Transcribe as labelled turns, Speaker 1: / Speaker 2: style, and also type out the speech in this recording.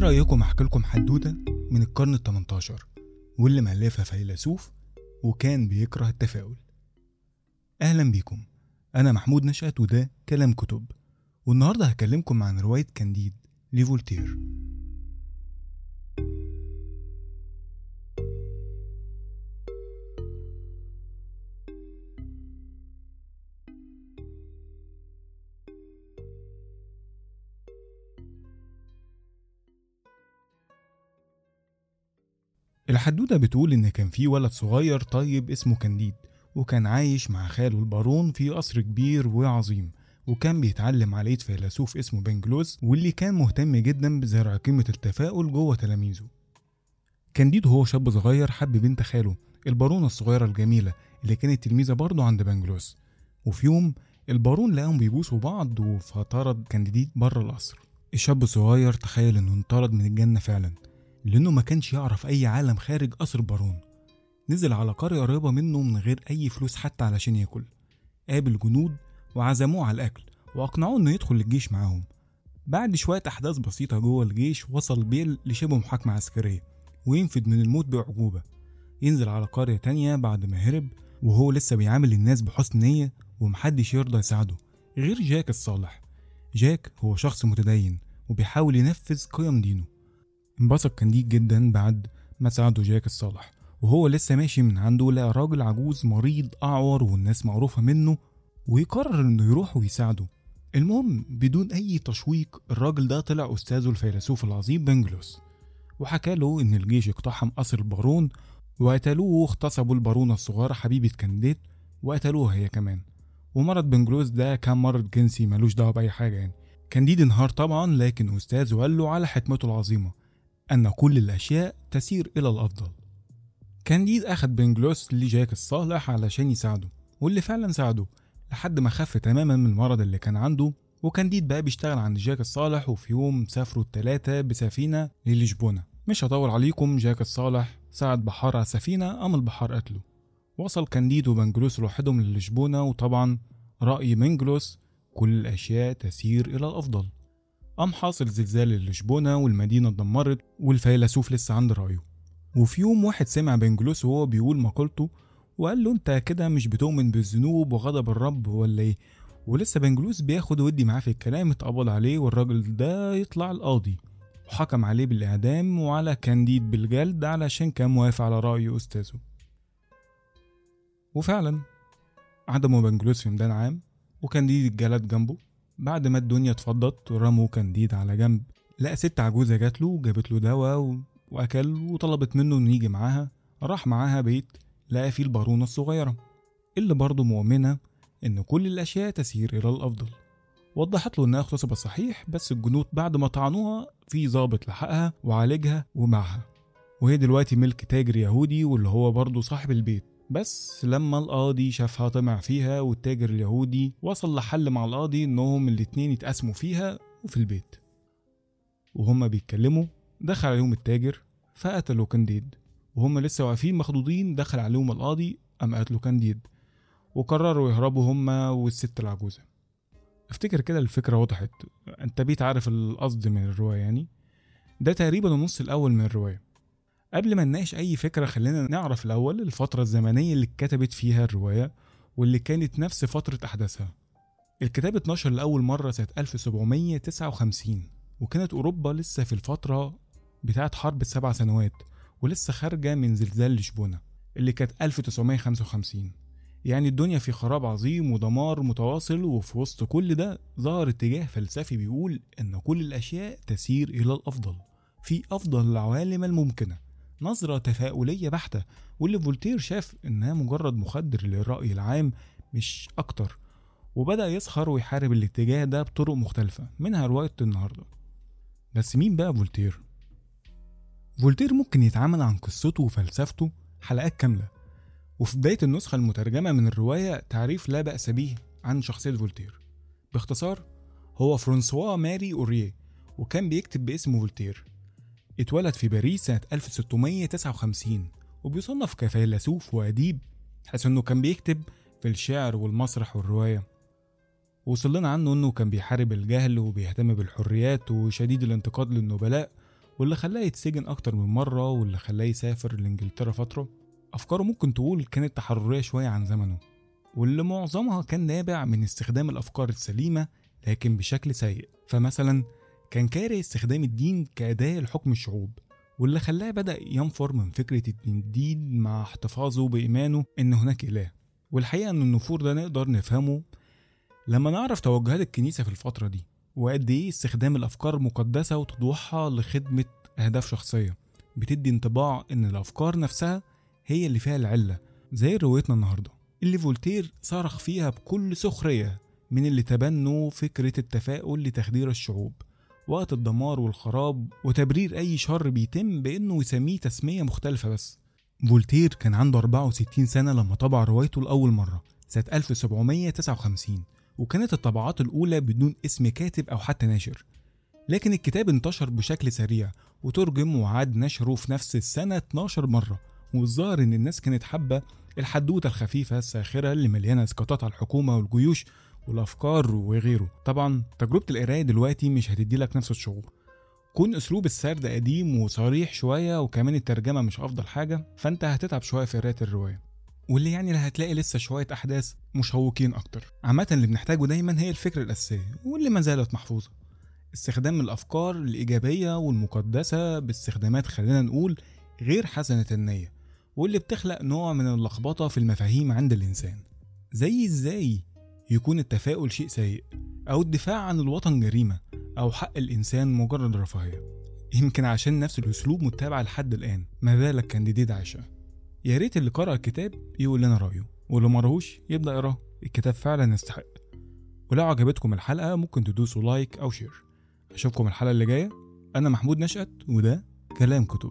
Speaker 1: رأيكم أحكي لكم حدوتة من القرن ال 18 واللي مألفها فيلسوف وكان بيكره التفاؤل. أهلا بيكم. أنا محمود نشأت وده كلام كتب. والنهاردة هكلمكم عن رواية كانديد لفولتير. الحدوتة بتقول إن كان في ولد صغير طيب اسمه كانديد وكان عايش مع خاله البارون في قصر كبير وعظيم وكان بيتعلم على ايد فيلسوف اسمه بنجلوس واللي كان مهتم جدا بزرع قيمة التفاؤل جوه تلاميذه. كانديد وهو شاب صغير حب بنت خاله البارونة الصغيرة الجميلة اللي كانت تلميذة برضه عند بنجلوس وفي يوم البارون لقاهم بيبوسوا بعض فطرد كانديد بره القصر. الشاب الصغير تخيل إنه انطرد من الجنة فعلا. لأنه ما كانش يعرف أي عالم خارج قصر البارون. نزل على قرية قريبة منه من غير أي فلوس حتى علشان ياكل. قابل جنود وعزموه على الأكل وأقنعوه إنه يدخل الجيش معاهم. بعد شوية أحداث بسيطة جوه الجيش وصل بيل لشبه محاكمة عسكرية وينفد من الموت بأعجوبة ينزل على قرية تانية بعد ما هرب وهو لسه بيعامل الناس بحسن نية ومحدش يرضى يساعده غير جاك الصالح. جاك هو شخص متدين وبيحاول ينفذ قيم دينه. انبسط كانديد جدا بعد ما ساعده جاك الصالح. وهو لسه ماشي من عنده لقى راجل عجوز مريض أعور والناس معروفة منه ويقرر إنه يروح ويساعده. المهم بدون أي تشويق الراجل ده طلع أستاذه الفيلسوف العظيم بنجلوس وحكى له إن الجيش اقتحم قصر البارون وقتلوه واغتصبوا البارونة الصغيرة حبيبة كانديد وقتلوها هي كمان. ومرض بنجلوس ده كان مرض جنسي ملوش دعوة بأي حاجة يعني. كانديد انهار طبعا لكن أستاذه قال له على حكمته العظيمة. أن كل الأشياء تسير إلى الأفضل. كانديد أخد بنجلوس لجاك الصالح علشان يساعده واللي فعلا ساعده لحد ما خف تماما من المرض اللي كان عنده وكانديد بقى بيشتغل عند جاك الصالح وفي يوم سافروا التلاتة بسفينة للشبونة. مش هطول عليكم جاك الصالح ساعد بحار على السفينة قام البحار قتله. وصل كانديد وبنجلوس لوحدهم للشبونة وطبعا رأي بنجلوس كل الأشياء تسير إلى الأفضل. قام حاصل زلزال لشبونة والمدينة اتدمرت والفيلسوف لسه عند رأيه. وفي يوم واحد سمع بنجلوس وهو بيقول مقولته وقال له أنت كده مش بتؤمن بالذنوب وغضب الرب ولا إيه؟ ولسه بنجلوس بياخد ودي معاه في الكلام اتقبض عليه والراجل ده يطلع القاضي. وحكم عليه بالإعدام وعلى كانديد بالجلد علشان كان موافق على رأي أستاذه. وفعلا عدموا بنجلوس في ميدان عام وكانديد اتجلد جنبه. بعد ما الدنيا اتفضت رموا كانديد على جنب لقى ست عجوزة جات له وجابت له دواء و... وأكل وطلبت منه إنه يجي معاها. راح معاها بيت لقى فيه البارونة الصغيرة اللي برضه مؤمنة إن كل الأشياء تسير إلى الأفضل. وضحت له إنها اغتصبت صحيح بس الجنود بعد ما طعنوها في ضابط لحقها وعالجها ومعها. وهي دلوقتي ملك تاجر يهودي واللي هو برضه صاحب البيت. بس لما القاضي شافها طمع فيها والتاجر اليهودي وصل لحل مع القاضي إنهم الاتنين يتقاسموا فيها وفي البيت. وهما بيتكلموا دخل عليهم التاجر فقتلوا كانديد وهما لسه واقفين مخضوضين دخل عليهم القاضي قام قتلوا كانديد وقرروا يهربوا هما والست العجوزة. افتكر كده الفكرة وضحت. انت بيت عارف القصد من الرواية يعني؟ ده تقريبا النص الأول من الرواية. قبل ما نناقش أي فكرة خلينا نعرف الأول الفترة الزمنية اللي اتكتبت فيها الرواية واللي كانت نفس فترة أحداثها. الكتاب اتنشر لأول مرة سنة 1759 وكانت أوروبا لسه في الفترة بتاعت حرب السبع سنوات ولسه خارجة من زلزال لشبونة اللي كانت 1955 يعني الدنيا في خراب عظيم ودمار متواصل وفي وسط كل ده ظهر اتجاه فلسفي بيقول إن كل الأشياء تسير إلى الأفضل في أفضل العوالم الممكنة. نظرة تفاؤلية بحتة واللي فولتير شاف إنها مجرد مخدر للرأي العام مش أكتر وبدأ يسخر ويحارب الاتجاه ده بطرق مختلفة منها رواية النهاردة. بس مين بقى فولتير؟ فولتير ممكن يتعمل عن قصته وفلسفته حلقات كاملة وفي بداية النسخة المترجمة من الرواية تعريف لا بأس به عن شخصية فولتير. باختصار هو فرانسوا ماري أوريه وكان بيكتب باسم فولتير. اتولد في باريس سنة 1659 وبيصنف كفيلسوف وأديب حيث إنه كان بيكتب في الشعر والمسرح والرواية. وصل لنا عنه إنه كان بيحارب الجهل وبيهتم بالحريات وشديد الانتقاد للنبلاء واللي خلاه يتسجن أكتر من مرة واللي خلاه يسافر لإنجلترا فترة. أفكاره ممكن تقول كانت تحررية شوية عن زمنه واللي معظمها كان نابع من استخدام الأفكار السليمة لكن بشكل سيء. فمثلا كان كاره استخدام الدين كأداة لحكم الشعوب واللي خلاه بدأ ينفر من فكرة الدين مع احتفاظه بإيمانه إن هناك إله. والحقيقة إن النفور ده نقدر نفهمه لما نعرف توجهات الكنيسة في الفترة دي وقد إيه استخدام الأفكار المقدسة وتضويحها لخدمة أهداف شخصية بتدي انطباع إن الأفكار نفسها هي اللي فيها العلة زي روايتنا النهاردة اللي فولتير صرخ فيها بكل سخرية من اللي تبنوا فكرة التفاؤل لتخدير الشعوب. وقت الدمار والخراب وتبرير أي شر بيتم بإنه يسميه تسمية مختلفة بس. فولتير كان عنده 64 سنة لما طبع روايته لأول مرة سنة 1759 وكانت الطبعات الأولى بدون اسم كاتب أو حتى ناشر. لكن الكتاب انتشر بشكل سريع وترجم وعاد نشره في نفس السنة 12 مرة والظاهر إن الناس كانت حابة الحدوتة الخفيفة الساخرة اللي مليانة اسقاطات على الحكومة والجيوش والأفكار وغيره. طبعا تجربة القراية دلوقتي مش هتدي لك نفس الشعور. كون أسلوب السرد قديم وصريح شوية وكمان الترجمة مش أفضل حاجة فأنت هتتعب شوية في قراية الرواية. واللي يعني هتلاقي لسه شوية أحداث مشوقين أكتر. عامة اللي بنحتاجه دايما هي الفكرة الأساسية واللي ما زالت محفوظة. استخدام الأفكار الإيجابية والمقدسة باستخدامات خلينا نقول غير حسنة النية واللي بتخلق نوع من اللخبطة في المفاهيم عند الإنسان. زي إزاي يكون التفاؤل شيء سيء أو الدفاع عن الوطن جريمة أو حق الإنسان مجرد رفاهية. يمكن عشان نفس الأسلوب متبع لحد الآن. ما بالك كانديديد عاشا يا ريت اللي قرأ الكتاب يقول لنا رأيه. واللي مرهوش يبدأ يقراه الكتاب فعلا يستحق. ولو عجبتكم الحلقة ممكن تدوسوا like أو share. أشوفكم الحلقة اللي جاية. أنا محمود نشأت وده كلام كتب.